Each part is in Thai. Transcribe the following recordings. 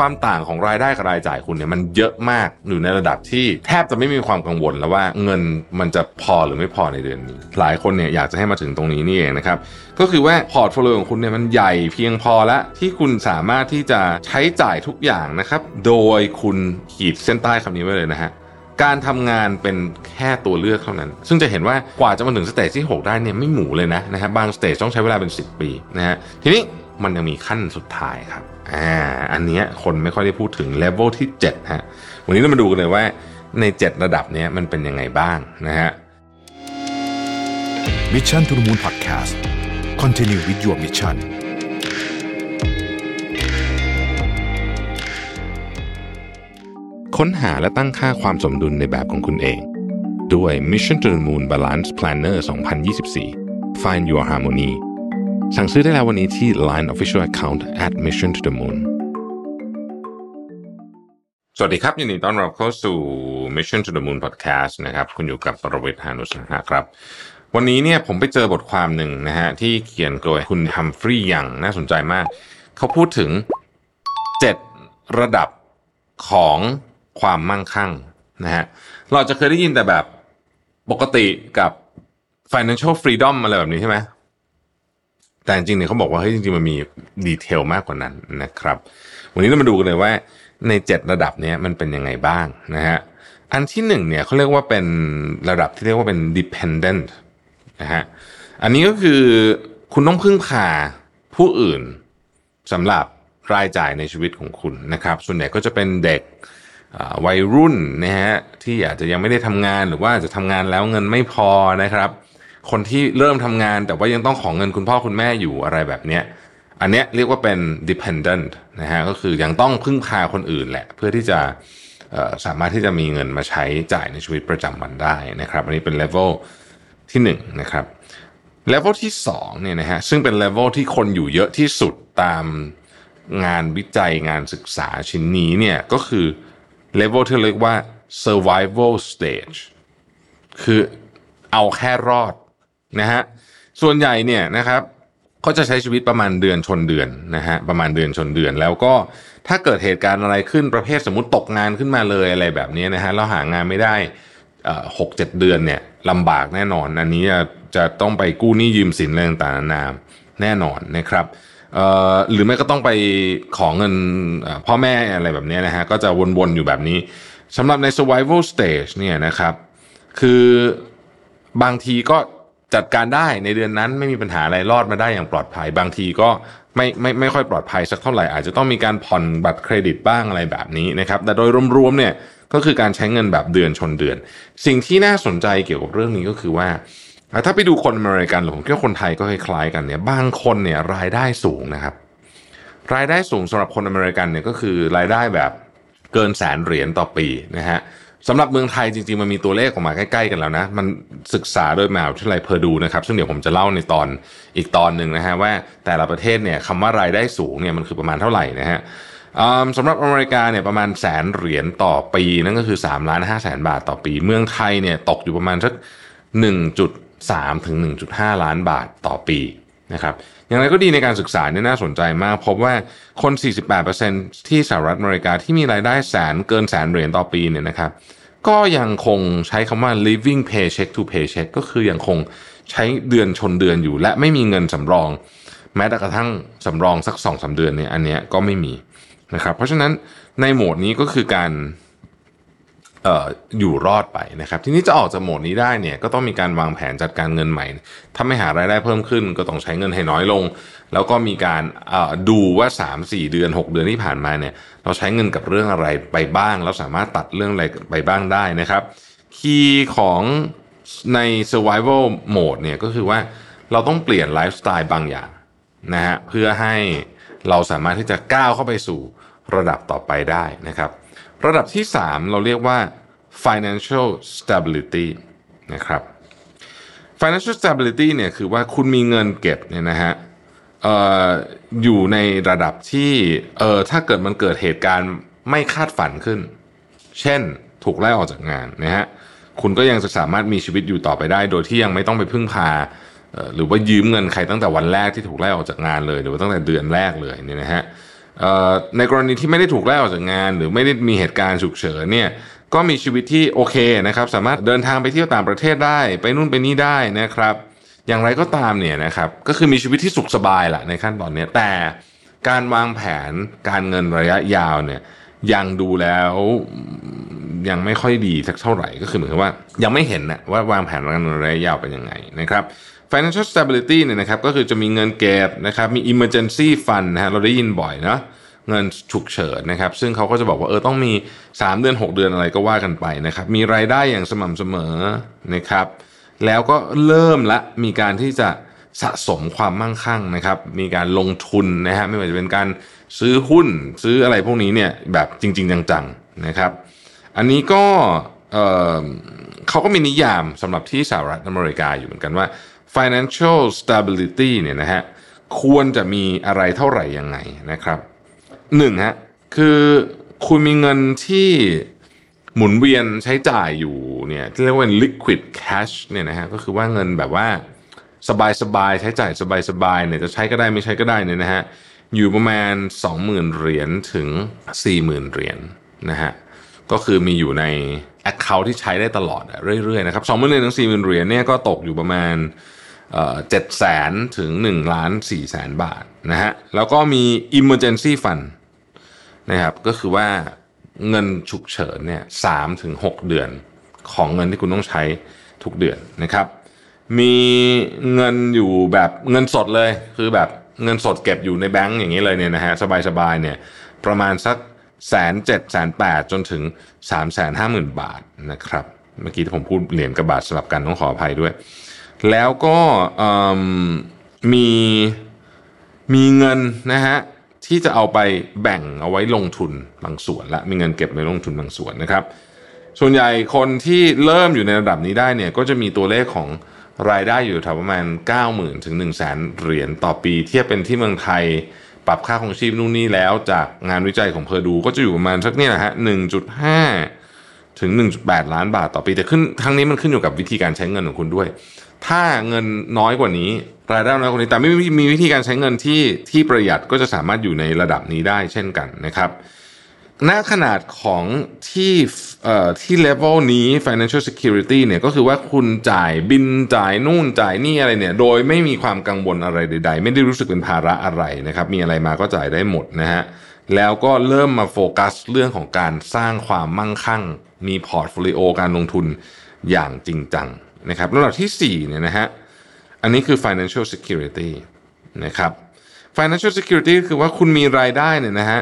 ความต่างของรายได้กับรายจ่ายคุณเนี่ยมันเยอะมากอยู่ในระดับที่แทบจะไม่มีความกังวลแล้วว่าเงินมันจะพอหรือไม่พอในเดือนนี้ หลายคนเนี่ยอยากจะให้มาถึงตรงนี้นี่เองนะครับก็คือว่า portfolio ของคุณเนี่ยมันใหญ่เพียงพอแล้วที่คุณสามารถที่จะใช้จ่ายทุกอย่างนะครับโดยคุณขีดเส้นใต้คำนี้ไว้เลยนะฮะการทำงานเป็นแค่ตัวเลือกเท่านั้น ซึ่งจะเห็นว่ากว่าจะมาถึง stage ที่ 6 ได้เนี่ยไม่หมูเลยนะนะฮะบาง stage ต้องใช้เวลาเป็น 10 ปีนะฮะทีนี้มันยังมีขั้นสุดท้ายครับ อ่าอันเนี้ยคนไม่ค่อยได้พูดถึงเลเวลที่7ฮะวันนี้เรามาดูกันเลยว่าใน 7 ระดับเนี้ยมันเป็นยังไงบ้างนะฮะ Mission to the Moon Podcast Continue with your mission ค้นหาและตั้งค่าความสมดุลในแบบของคุณเอง ด้วย Mission to the Moon Balance Planner 2024 Find Your Harmony สั่งซื้อได้แล้ววันนี้ที่ Line Official Account at Mission to the Moon สวัสดีครับยินดีต้อนรับเข้าสู่ Mission to the Moon Podcast นะครับ คุณอยู่กับประวิทยานุสาหะครับ วันนี้เนี่ยผมไปเจอบทความหนึ่งนะฮะที่เขียนโดยคุณฮัมฟรีย์ยังน่าสนใจมาก เขาพูดถึง 7 ระดับของความมั่งคั่งนะฮะเราจะเคยได้ยินแต่แบบปกติกับ financial freedom อะไรแบบนี้ใช่ไหม แต่จริงๆเนี่ยเขาบอกว่าเฮ้ยจริงๆมันมีดีเทลมากกว่านั้นนะครับ วันนี้เรามาดูกันเลยว่าใน 7 ระดับนี้มันเป็นยังไงบ้างนะฮะอันที่หนึ่งเนี่ยเขาเรียกว่าเป็นระดับที่เรียกว่าเป็น dependent นะฮะอันนี้ก็คือคุณต้องพึ่งพาผู้อื่นสำหรับรายจ่ายในชีวิตของคุณนะครับ ส่วนใหญ่ก็จะเป็นเด็กวัยรุ่นนะฮะที่อาจจะยังไม่ได้ทำงานหรือว่าอาจจะทำงานแล้วเงินไม่พอนะครับ คนที่เริ่มทำงาน แต่ว่ายังต้องของเงินคุณพ่อคุณแม่อยู่อะไรแบบเนี้ยอันเนี้ยเรียกว่าเป็น dependent นะฮะก็คือยังต้องพึ่งพาคนอื่นแหละ เพื่อที่จะสามารถที่จะมีเงินมาใช้จ่ายในชีวิตประจำวันได้นะครับ อันนี้เป็น level ที่1นะครับ level ที่2เนี่ยนะฮะซึ่งเป็น level ที่คนอยู่เยอะที่สุดตามงานวิจัยงานศึกษาชิ้นนี้เนี่ยก็คือ level ที่เรียกว่า survival stage คือเอาแค่รอด นะฮะส่วนใหญ่เนี่ยนะครับก็จะใช้ชีวิตประมาณเดือนชนเดือนนะฮะประมาณเดือนชนเดือน แล้วก็ถ้าเกิดเหตุการณ์อะไรขึ้นประเภทสมมติตกงานขึ้นมาเลยอะไรแบบนี้นะฮะแล้วหางานไม่ได้หกเจ็ดเดือนเนี่ยลำบากแน่นอน อันนี้จะจะต้องไปกู้หนี้ยืมสินอะไรต่างๆนานาแน่นอนนะครับหรือไม่ก็ต้องไปขอเงินพ่อแม่อะไรแบบนี้นะฮะก็จะวนๆอยู่แบบนี้สำหรับใน survival stage เนี่ยนะครับ คือบางทีก็ จัดการได้ในเดือนนั้นไม่มีปัญหาอะไรรอดมาได้อย่างปลอดภัย บางทีก็ไม่ไม่ไม่ค่อยปลอดภัยสักเท่าไหร่อาจจะต้องมีการผ่อนบัตรเครดิตบ้างอะไรแบบนี้นะครับ แต่โดยรวมๆเนี่ยก็คือการใช้เงินแบบเดือนชนเดือน สิ่งที่น่าสนใจเกี่ยวกับเรื่องนี้ก็คือว่า ถ้าไปดูคนอเมริกันหรือผมคิดว่าคนไทยก็คล้ายๆกันเนี่ยบางคนเนี่ยรายได้สูงนะครับ รายได้สูงสำหรับคนอเมริกันเนี่ยก็คือรายได้แบบเกินแสนเหรียญต่อปีนะฮะ สำหรับเมืองไทยจริงๆ มันมีตัวเลขออกมาใกล้ๆ กันแล้วนะ มันศึกษาโดยมหาวิทยาลัยเพอร์ดูนะครับ ซึ่งเดี๋ยวผมจะเล่าในตอนอีกตอนหนึ่งนะฮะว่าแต่ละประเทศเนี่ยคำว่ารายได้สูงเนี่ยมันคือประมาณเท่าไหร่นะฮะสำหรับอเมริกาเนี่ยประมาณแสนเหรียญต่อปี นั่นก็คือ3ล้าน5แสนบาทต่อปี เมืองไทยเนี่ยตกอยู่ประมาณสัก1.3 ถึง 1.5 ล้านบาทต่อปีนะครับ อย่างไรก็ดีในการศึกษาเนี่ยน่าสนใจมาก พบว่าคน 48%ที่สหรัฐอเมริกาที่มีรายได้แสนเกินแสนเหรียญต่อปีเนี่ยนะครับก็ยังคงใช้คำว่า living paycheck to paycheck ก็คือยังคงใช้เดือนชนเดือนอยู่ และไม่มีเงินสำรอง แม้แต่กระทั่งสำรองสักสองสาเดือนเนี่ยอันเนี้ยก็ไม่มีนะครับเพราะฉะนั้นในโหมดนี้ก็คือการ อยู่รอดไปนะครับ ทีนี้จะออกจากโหมดนี้ได้เนี่ยก็ต้องมีการวางแผนจัดการเงินใหม่ ถ้าไม่หารายได้เพิ่มขึ้น ก็ต้องใช้เงินให้น้อยลง แล้วก็มีการดูว่า 3 4 เดือน 6 เดือนที่ผ่านมาเนี่ยเราใช้เงินกับเรื่องอะไรไปบ้าง แล้วสามารถตัดเรื่องอะไรไปบ้างได้นะครับคีย์ของใน survival mode เนี่ยก็คือว่าเราต้องเปลี่ยนไลฟ์สไตล์บางอย่างนะฮะเพื่อให้เราสามารถที่จะก้าวเข้าไปสู่ระดับต่อไปได้นะครับ ระดับที่ 3 เราเรียกว่า financial stability นะครับ financial stability เนี่ยคือว่าคุณมีเงินเก็บเนี่ยนะฮะอออยู่ในระดับที่เออถ้าเกิดมันเกิดเหตุการณ์ไม่คาดฝันขึ้น เช่นถูกไล่ออกจากงานนะฮะคุณก็ยังจะสามารถมีชีวิตอยู่ต่อไปได้ โดยที่ยังไม่ต้องไปพึ่งพาหรือว่ายืมเงินใครตั้งแต่วันแรกที่ถูกไล่ออกจากงานเลย หรือว่าตั้งแต่เดือนแรกเลยเนี่ยนะฮะเในกรณีที่ไม่ได้ถูกไล่ออกจากงาน หรือไม่ได้มีเหตุการณ์ฉุกเฉินเนี่ยก็มีชีวิตที่โอเคนะครับ สามารถเดินทางไปเที่ยวต่างประเทศได้ ไปนู่นไปนี่ได้นะครับ อย่างไรก็ตามเนี่ยนะครับก็คือมีชีวิตที่สุขสบายแหละในขั้นตอนนี้แต่การวางแผนการเงินระยะยาวเนี่ยยังดูแล้วยังไม่ค่อยดีสักเท่าไหร่ก็คือเหมือนว่ายังไม่เห็นนะว่าวางแผนการเงินระยะยาวเป็นยังไงนะครับ financial stability เนี่ยนะครับก็คือจะมีเงินเก็บนะครับมี emergency fund นะฮะเราได้ยินบ่อยเนาะเงินฉุกเฉินนะครับซึ่งเขาก็จะบอกว่าเออต้องมี 3 เดือน 6 เดือนอะไรก็ว่ากันไปนะครับมีรายได้อย่างสม่ำเสมอนะครับแล้วก็เริ่มละมีการที่จะสะสมความมั่งคั่งนะครับ มีการลงทุนนะฮะไม่ว่าจะเป็นการซื้อหุ้นซื้ออะไรพวกนี้เนี่ยแบบจริง ๆ จังๆนะครับ อันนี้ก็เออเขาก็มีนิยามสำหรับที่สหรัฐอเมริกาอยู่เหมือนกันว่า financial stability เนี่ยนะฮะควรจะมีอะไรเท่าไหร่ยังไงนะครับหนึ่งฮะคือคุณมีเงินที่หมุนเวียนใช้จ่ายอยู่เนี่ยที่เรียกว่า liquid cash เนี่ยนะฮะก็คือว่าเงินแบบว่าสบายๆใช้จ่ายสบายๆเนี่ยจะใช้ก็ได้ไม่ใช้ก็ได้เนี่ยนะฮะอยู่ประมาณ 20,000เหรียญถึง 40,000เหรียญนะฮะก็คือมีอยู่ใน Account ที่ใช้ได้ตลอดเรื่อยๆนะครับสองหมื่นเหรียญถึงสี่หมื่นเหรียญเนี่ยก็ตกอยู่ประมาณ เจ็ดแสนถึงหนึ่งล้านสี่แสนบาทนะฮะแล้วก็มี emergency fund นะครับก็คือว่าเงินฉุกเฉินเนี่ยสามถึงหกเดือนของเงินที่คุณต้องใช้ทุกเดือนนะครับ มีเงินอยู่แบบเงินสดเลยคือแบบเงินสดเก็บอยู่ในแบงก์อย่างนี้เลยเนี่ยนะฮะสบายๆเนี่ยประมาณสักแสนเจ็ดแสนแปดจนถึงสามแสนห้าหมื่นบาทนะครับ เมื่อกี้ที่ผมพูดเหรียญกับบาทสลับกันต้องขออภัยด้วย แล้วก็มีมีเงินนะฮะที่จะเอาไปแบ่งเอาไว้ลงทุนบางส่วนและมีเงินเก็บไว้ลงทุนบางส่วนนะครับ ส่วนใหญ่คนที่เริ่มอยู่ในระดับนี้ได้เนี่ยก็จะมีตัวเลขของรายได้อยู่แถวประมาณ 90,000ถึง1 0 0 0 0แสนเหรียญต่อปีเทียบเป็นที่เมืองไทยปรับค่าของชีพนู่นนี่แล้วจากงานวิจัยของเพอร์ดูก็จะอยู่ประมาณสักนี่แหละฮะ1.5 ถึง 1.8 ล้านบาทต่อปี แต่ขึ้นทั้งนี้มันขึ้นอยู่กับวิธีการใช้เงินของคุณด้วย ถ้าเงินน้อยกว่านี้รายได้น้อยกว่านี้แต่ไม่มีวิธีการใช้เงินที่ที่ประหยัดก็จะสามารถอยู่ในระดับนี้ได้เช่นกันนะครับณขนาดของที่เอ่อที่เลเวลนี้ financial security เนี่ยก็คือว่าคุณจ่ายบินจ่ายนู่นจ่ายนี่อะไรเนี่ย โดยไม่มีความกังวลอะไรใด ๆ ไม่ได้รู้สึกเป็นภาระอะไรนะครับ มีอะไรมาก็จ่ายได้หมดนะฮะแล้วก็เริ่มมาโฟกัสเรื่องของการสร้างความมั่งคั่ง มี portfolio การลงทุนอย่างจริงจัง นะครับระดับที่4เนี่ยนะฮะอันนี้คือ financial security นะครับ financial security คือว่าคุณมีรายได้เนี่ยนะฮะ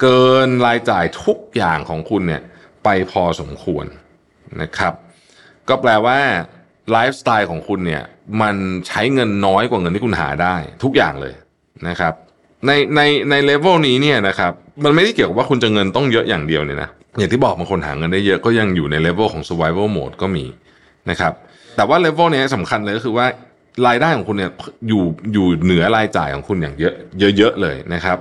เกินรายจ่ายทุกอย่างของคุณเนี่ยไปพอสมควรนะครับ ก็แปลว่าไลฟ์สไตล์ของคุณเนี่ยมันใช้เงินน้อยกว่าเงินที่คุณหาได้ ทุกอย่างเลยนะครับ ในในในเลเวลนี้เนี่ยนะครับมันไม่ได้เกี่ยวกับว่าคุณจะเงินต้องเยอะอย่างเดียวเนี่ยนะอย่างที่บอกบางคนหาเงินได้เยอะก็ยังอยู่ในเลเวลของ survival mode ก็มีนะครับ แต่ว่าเลเวลนี้สำคัญเลยก็คือว่ารายได้ของคุณเนี่ยอยู่อยู่เหนือรายจ่ายของคุณอย่างเยอะเยอะๆเลยนะครับ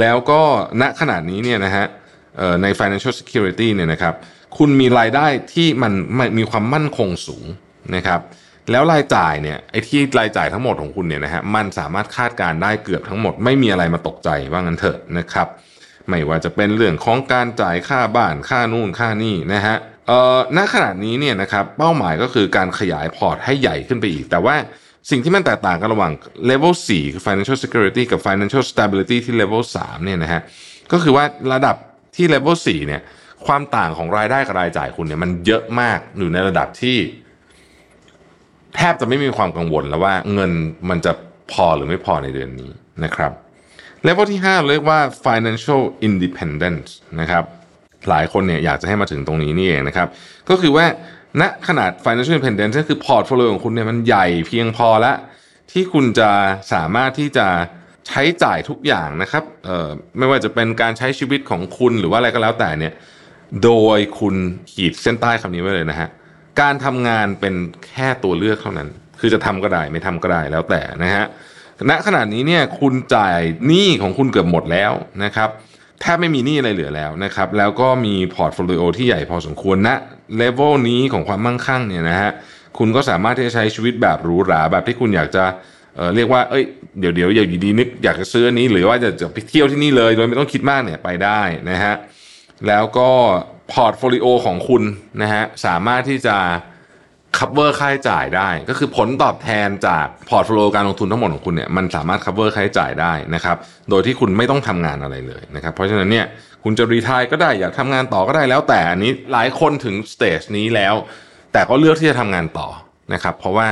แล้วก็ณขณะนี้เนี่ยนะฮะใน financial security เนี่ยนะครับ คุณมีรายได้ที่มันมีความมั่นคงสูงนะครับแล้วรายจ่ายเนี่ยไอ้ที่รายจ่ายทั้งหมดของคุณเนี่ยนะฮะมันสามารถคาดการณ์ได้เกือบทั้งหมด ไม่มีอะไรมาตกใจว่างั้นเถอะนะครับ ไม่ว่าจะเป็นเรื่องของการจ่ายค่าบ้านค่านู่นค่านี่นะฮะ ณขนาดนี้เนี่ยนะครับเป้าหมายก็คือการขยายพอร์ตให้ใหญ่ขึ้นไปอีก แต่ว่าสิ่งที่มันแตกต่างกันระหว่าง level 4 คือ financial security กับ financial stability ที่ level 3เนี่ยนะฮะก็คือว่าระดับที่ level 4เนี่ยความต่างของรายได้กับรายจ่ายคุณเนี่ยมันเยอะมากอยู่ในระดับที่ แทบจะไม่มีความกังวลแล้วว่าเงินมันจะพอหรือไม่พอในเดือนนี้นะครับ level ที่ 5 เรียกว่า financial independence นะครับ หลายคนเนี่ยอยากจะให้มาถึงตรงนี้นี่เองนะครับ ก็คือว่าณขณะ financial independence ก็คือ portfolio ของคุณเนี่ยมันใหญ่เพียงพอแล้วที่คุณจะสามารถที่จะใช้จ่ายทุกอย่างนะครับเอ่อไม่ว่าจะเป็นการใช้ชีวิตของคุณหรือว่าอะไรก็แล้วแต่เนี่ยโดยคุณขีดเส้นใต้คำนี้ไว้เลยนะฮะการทำงานเป็นแค่ตัวเลือกเท่านั้น คือจะทำก็ได้ไม่ทำก็ได้แล้วแต่นะฮะณขณะนี้เนี่ยคุณจ่ายหนี้ของคุณเกือบหมดแล้วนะครับ แทบไม่มีหนี้อะไรเหลือแล้วนะครับ แล้วก็มี portfolio ที่ใหญ่พอสมควรณเลเวลนี้ของความมั่งคั่งเนี่ยนะฮะคุณก็สามารถที่จะใช้ชีวิตแบบหรูหราแบบที่คุณอยากจะเออเรียกว่าเอ้ยเดี๋ยวเดี๋ยวอยู่ดีนึกอยากจะซื้ออันนี้ หรือว่าจะจะไปเที่ยวที่นี่เลยโดยไม่ต้องคิดมากเนี่ยไปได้นะฮะแล้วก็ portfolio ของคุณนะฮะสามารถที่จะ cover ค่าใช้จ่ายได้ ก็คือผลตอบแทนจาก portfolio การลงทุนทั้งหมดของคุณเนี่ยมันสามารถ cover ค่าใช้จ่ายได้นะครับ โดยที่คุณไม่ต้องทำงานอะไรเลยนะครับ เพราะฉะนั้นเนี่ยคุณจะ retire ก็ได้อยากทำงานต่อก็ได้แล้วแต่อันนี้หลายคนถึง stage นี้แล้ว แต่ก็เลือกที่จะทำงานต่อนะครับ เพราะว่า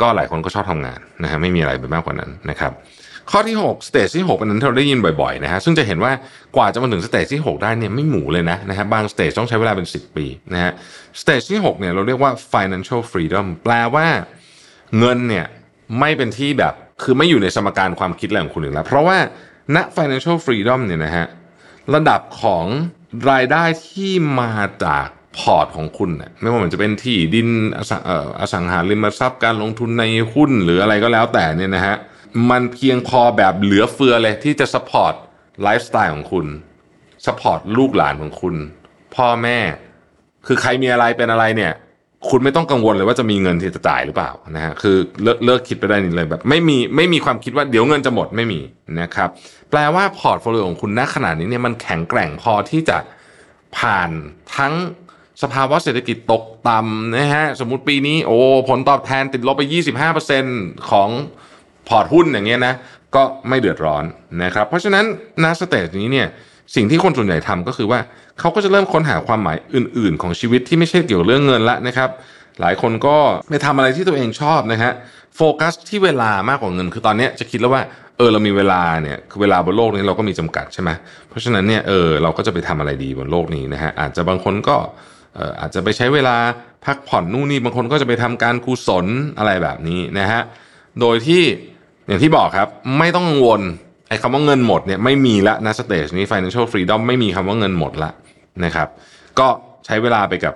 ก็หลายคนก็ชอบทำงานนะฮะไม่มีอะไรไปมากกว่านั้นนะครับ ข้อที่6 stage ที่6เป็นขั้นที่เราได้ยินบ่อยๆนะฮะซึ่งจะเห็นว่ากว่าจะมาถึง stage ที่ 6 ได้เนี่ยไม่หมูเลยนะนะฮะบาง stage ต้องใช้เวลาเป็น 10 ปีนะฮะ stage ที่6เนี่ยเราเรียกว่า financial freedom แปลว่าเงินเนี่ยไม่เป็นที่แบบคือไม่อยู่ในสมการความคิดอะไรของคุณอีกแล้ว เพราะว่าณ financial freedom เนี่ยนะฮะระดับของรายได้ที่มาจากพอร์ตของคุณเนี่ยไม่ว่ามันจะเป็นที่ดินอสังเอ่ออสังหาริมทรัพย์การลงทุนในหุ้นหรืออะไรก็แล้วแต่เนี่ยนะฮะ มันเพียงพอแบบเหลือเฟือเลยที่จะ support ไลฟ์สไตล์ของคุณ support ลูกหลานของคุณ พ่อแม่ คือใครมีอะไรเป็นอะไรเนี่ย คุณไม่ต้องกังวลเลยว่าจะมีเงินที่จะจ่ายหรือเปล่านะฮะคือเลิกเลิกคิดไปได้นี่เลยแบบ ไม่มีไม่มีความคิดว่าเดี๋ยวเงินจะหมดไม่มีนะครับ แปลว่า portfolio ของคุณณขนาดนี้เนี่ยมันแข็งแกร่งพอที่จะผ่านทั้งสภาวะเศรษฐกิจตกต่ำนะฮะสมมุติปีนี้โอ้ผลตอบแทนติดลบไป 25%ของ พอร์ตหุ้นอย่างเงี้ยนะก็ไม่เดือดร้อนนะครับเพราะฉะนั้นณ stage นี้เนี่ยสิ่งที่คนส่วนใหญ่ทำก็คือว่าเขาก็จะเริ่มค้นหาความหมายอื่น ๆ ของชีวิตที่ไม่ใช่เกี่ยวกับเรื่องเงินละนะครับ หลายคนก็ไปทำอะไรที่ตัวเองชอบนะฮะโฟกัสที่เวลามากกว่าเงิน คือตอนนี้จะคิดแล้วว่าเออเรามีเวลาเนี่ยคือเวลาบนโลกนี้เราก็มีจำกัดใช่ไหมเพราะฉะนั้นเนี่ยเออเราก็จะไปทำอะไรดีบนโลกนี้นะฮะอาจจะบางคนก็เอ่ออาจจะไปใช้เวลาพักผ่อนนู่นนี่บางคนก็จะไปทำการกุศลอะไรแบบนี้นะฮะโดยที่ อย่างที่บอกครับ ไม่ต้องกังวลไอ้คำว่าเงินหมดเนี่ยไม่มีละนะสเตจนี้ financial freedom ไม่มีคำว่าเงินหมดละนะครับ ก็ใช้เวลาไปกับ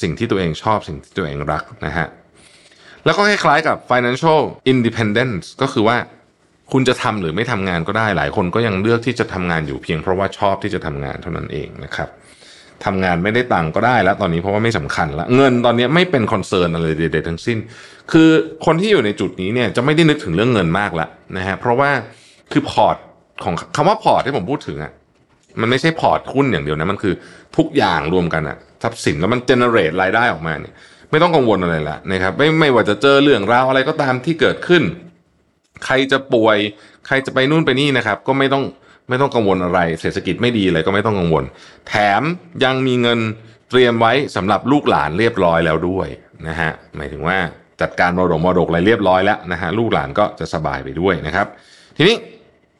สิ่งที่ตัวเองชอบสิ่งที่ตัวเองรักนะฮะแล้วก็คล้ายๆกับ financial independence ก็คือว่าคุณจะทำหรือไม่ทำงานก็ได้หลายคนก็ยังเลือกที่จะทำงานอยู่เพียงเพราะว่าชอบที่จะทำงานเท่านั้นเองนะครับ ทำงานไม่ได้ตังก็ได้แล้วตอนนี้เพราะว่าไม่สำคัญละเงินตอนนี้ไม่เป็น concern อะไรใดๆทั้งสิ้น คือคนที่อยู่ในจุดนี้เนี่ยจะไม่ได้นึกถึงเรื่องเงินมากละนะฮะเพราะว่าคือพอร์ตของคำว่าพอร์ตที่ผมพูดถึงอะมันไม่ใช่พอร์ตหุ้นอย่างเดียวนะมันคือทุกอย่างรวมกันอะทรัพย์สินแล้วมัน generate รายได้ออกมาเนี่ยไม่ต้องกังวลอะไรละนะครับไม่ไม่ว่าจะเจอเรื่องราวอะไรก็ตามที่เกิดขึ้น ใครจะป่วย ใครจะไปนู่นไปนี่นะครับ ก็ไม่ต้อง ไม่ต้องกังวลอะไร เศรษฐกิจไม่ดีอะไรก็ไม่ต้องกังวล แถมยังมีเงินเตรียมไว้สำหรับลูกหลานเรียบร้อยแล้วด้วยนะฮะหมายถึงว่าจัดการมรดกมรดกอะไรเรียบร้อยแล้วนะฮะลูกหลานก็จะสบายไปด้วยนะครับ ทีนี้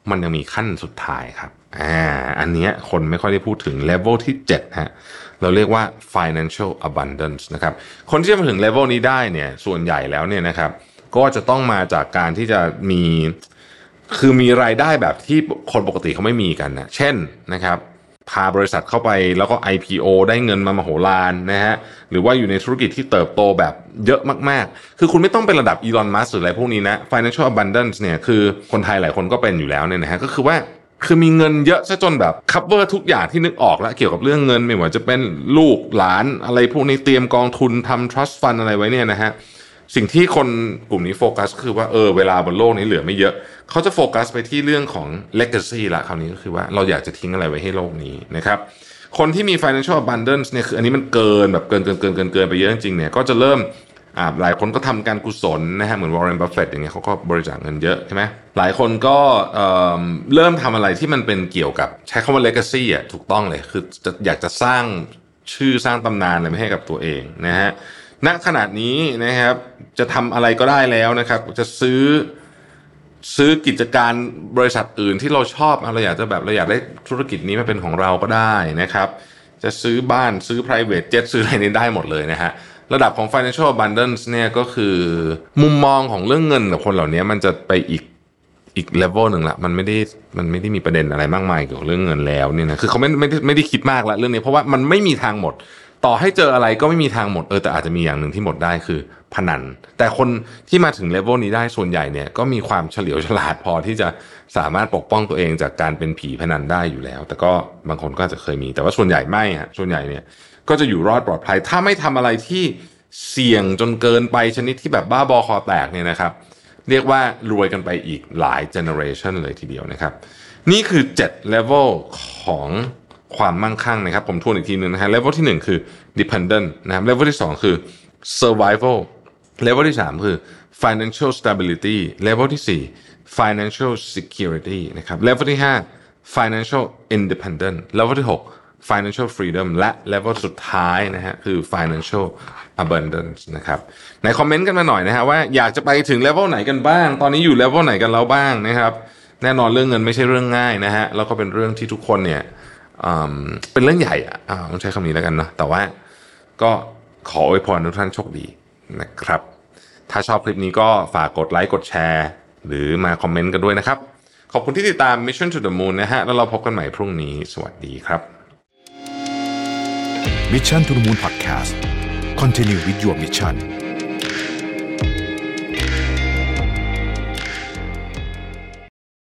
มันยังมีขั้นสุดท้ายครับอ่าอันเนี้ยคนไม่ค่อยได้พูดถึงเลเวลที่7ฮะเราเรียกว่า financial abundance นะครับคนที่จะมาถึงเลเวลนี้ได้เนี่ยส่วนใหญ่แล้วเนี่ยนะครับก็จะต้องมาจากการที่จะมี คือมีรายได้แบบที่คนปกติเขาไม่มีกันนะเช่นนะครับ พาบริษัทเข้าไปแล้วก็ IPO ได้เงินมามโหฬารนะฮะหรือว่าอยู่ในธุรกิจที่เติบโตแบบเยอะมากๆ คือคุณไม่ต้องเป็นระดับอีลอนมัสหรืออะไรพวกนี้นะ financial abundance เนี่ยคือคนไทยหลายคนก็เป็นอยู่แล้วเนี่ยนะฮะก็คือว่าคือมีเงินเยอะซะจนแบบ cover ทุกอย่างที่นึกออกแล้วเกี่ยวกับเรื่องเงินไม่ว่าจะเป็นลูกหลานอะไรพวกนี้เตรียมกองทุนทำ trust fund อะไรไว้เนี่ยนะฮะ สิ่งที่คนกลุ่มนี้โฟกัสคือว่าเออเวลาบนโลกนี้เหลือไม่เยอะ เขาจะโฟกัสไปที่เรื่องของ legacy ละคราวนี้ก็คือว่าเราอยากจะทิ้งอะไรไว้ให้โลกนี้นะครับคนที่มี financial abundance เนี่ยคืออันนี้มันเกินแบบเกินเกินเกินเกินเกินไปเยอะจริงๆเนี่ยก็จะเริ่มอ่าหลายคนก็ทำการกุศลนะฮะเหมือนวอร์เรนบัฟเฟตอย่างเงี้ยเขาก็บริจาคเงินเยอะใช่ไหมหลายคนก็เอ่อเริ่มทำอะไรที่มันเป็นเกี่ยวกับใช้คำว่า legacy อะถูกต้องเลยคือจะอยากจะสร้างชื่อสร้างตำนานอะไรไม่ให้กับตัวเองนะฮะ ณขนาดนี้นะครับ จะทำอะไรก็ได้แล้วนะครับ จะซื้อซื้อกิจการบริษัทอื่นที่เราชอบเราอยากจะแบบเราอยากได้ธุรกิจนี้มาเป็นของเราก็ได้นะครับ จะซื้อบ้านซื้อ private jet ซื้ออะไรนี้ได้หมดเลยนะฮะระดับของ financial abundance เนี่ยก็คือมุมมองของเรื่องเงินกับคนเหล่านี้มันจะไปอีกอีกเลเวลหนึ่งละมันไม่ได้มันไม่ได้มีประเด็นอะไรมากมายเกี่ยวกับเรื่องเงินแล้วเนี่ยนะคือเขาไม่ไม่ได้ไม่ได้คิดมากละเรื่องนี้เพราะว่ามันไม่มีทางหมด ต่อให้เจออะไรก็ไม่มีทางหมดเออแต่อาจจะมีอย่างหนึ่งที่หมดได้คือพนัน แต่คนที่มาถึงเลเวลนี้ได้ส่วนใหญ่เนี่ยก็มีความเฉลียวฉลาดพอที่จะสามารถปกป้องตัวเองจากการเป็นผีพนันได้อยู่แล้ว แต่ก็บางคนก็จะเคยมี แต่ว่าส่วนใหญ่ไม่ฮะส่วนใหญ่เนี่ยก็จะอยู่รอดปลอดภัย ถ้าไม่ทำอะไรที่เสี่ยงจนเกินไปชนิดที่แบบบ้าบอคอแตกเนี่ยนะครับ เรียกว่ารวยกันไปอีกหลายเจเนอเรชันเลยทีเดียวนะครับ นี่คือ7 level ของ ความมั่งคั่งนะครับ ผมทวนอีกทีนึงนะฮะ level ที่ 1 คือ dependent นะครับ level ที่ 2 คือ survival level ที่ 3 คือ financial stability level ที่ 4 financial security นะครับ level ที่ 5 financial independent level ที่ 6 financial freedom และ level สุดท้ายนะฮะคือ financial abundance นะครับในคอมเมนต์กันมาหน่อยนะฮะว่าอยากจะไปถึง level ไหนกันบ้าง ตอนนี้อยู่ level ไหนกันแล้วบ้างนะครับ แน่นอนเรื่องเงินไม่ใช่เรื่องง่ายนะฮะแล้วก็เป็นเรื่องที่ทุกคนเนี่ย เป็นเรื่องใหญ่อะอ่าต้องใช้คำนี้แล้วกันเนาะแต่ว่าก็ขออวยพรทุกท่านโชคดีนะครับ ถ้าชอบคลิปนี้ก็ฝากกดไลค์กดแชร์ หรือมาคอมเมนต์กันด้วยนะครับ ขอบคุณที่ติดตาม Mission to the Moon นะฮะ แล้วเราพบกันใหม่พรุ่งนี้ สวัสดีครับ Mission to the Moon Podcast Continue with your mission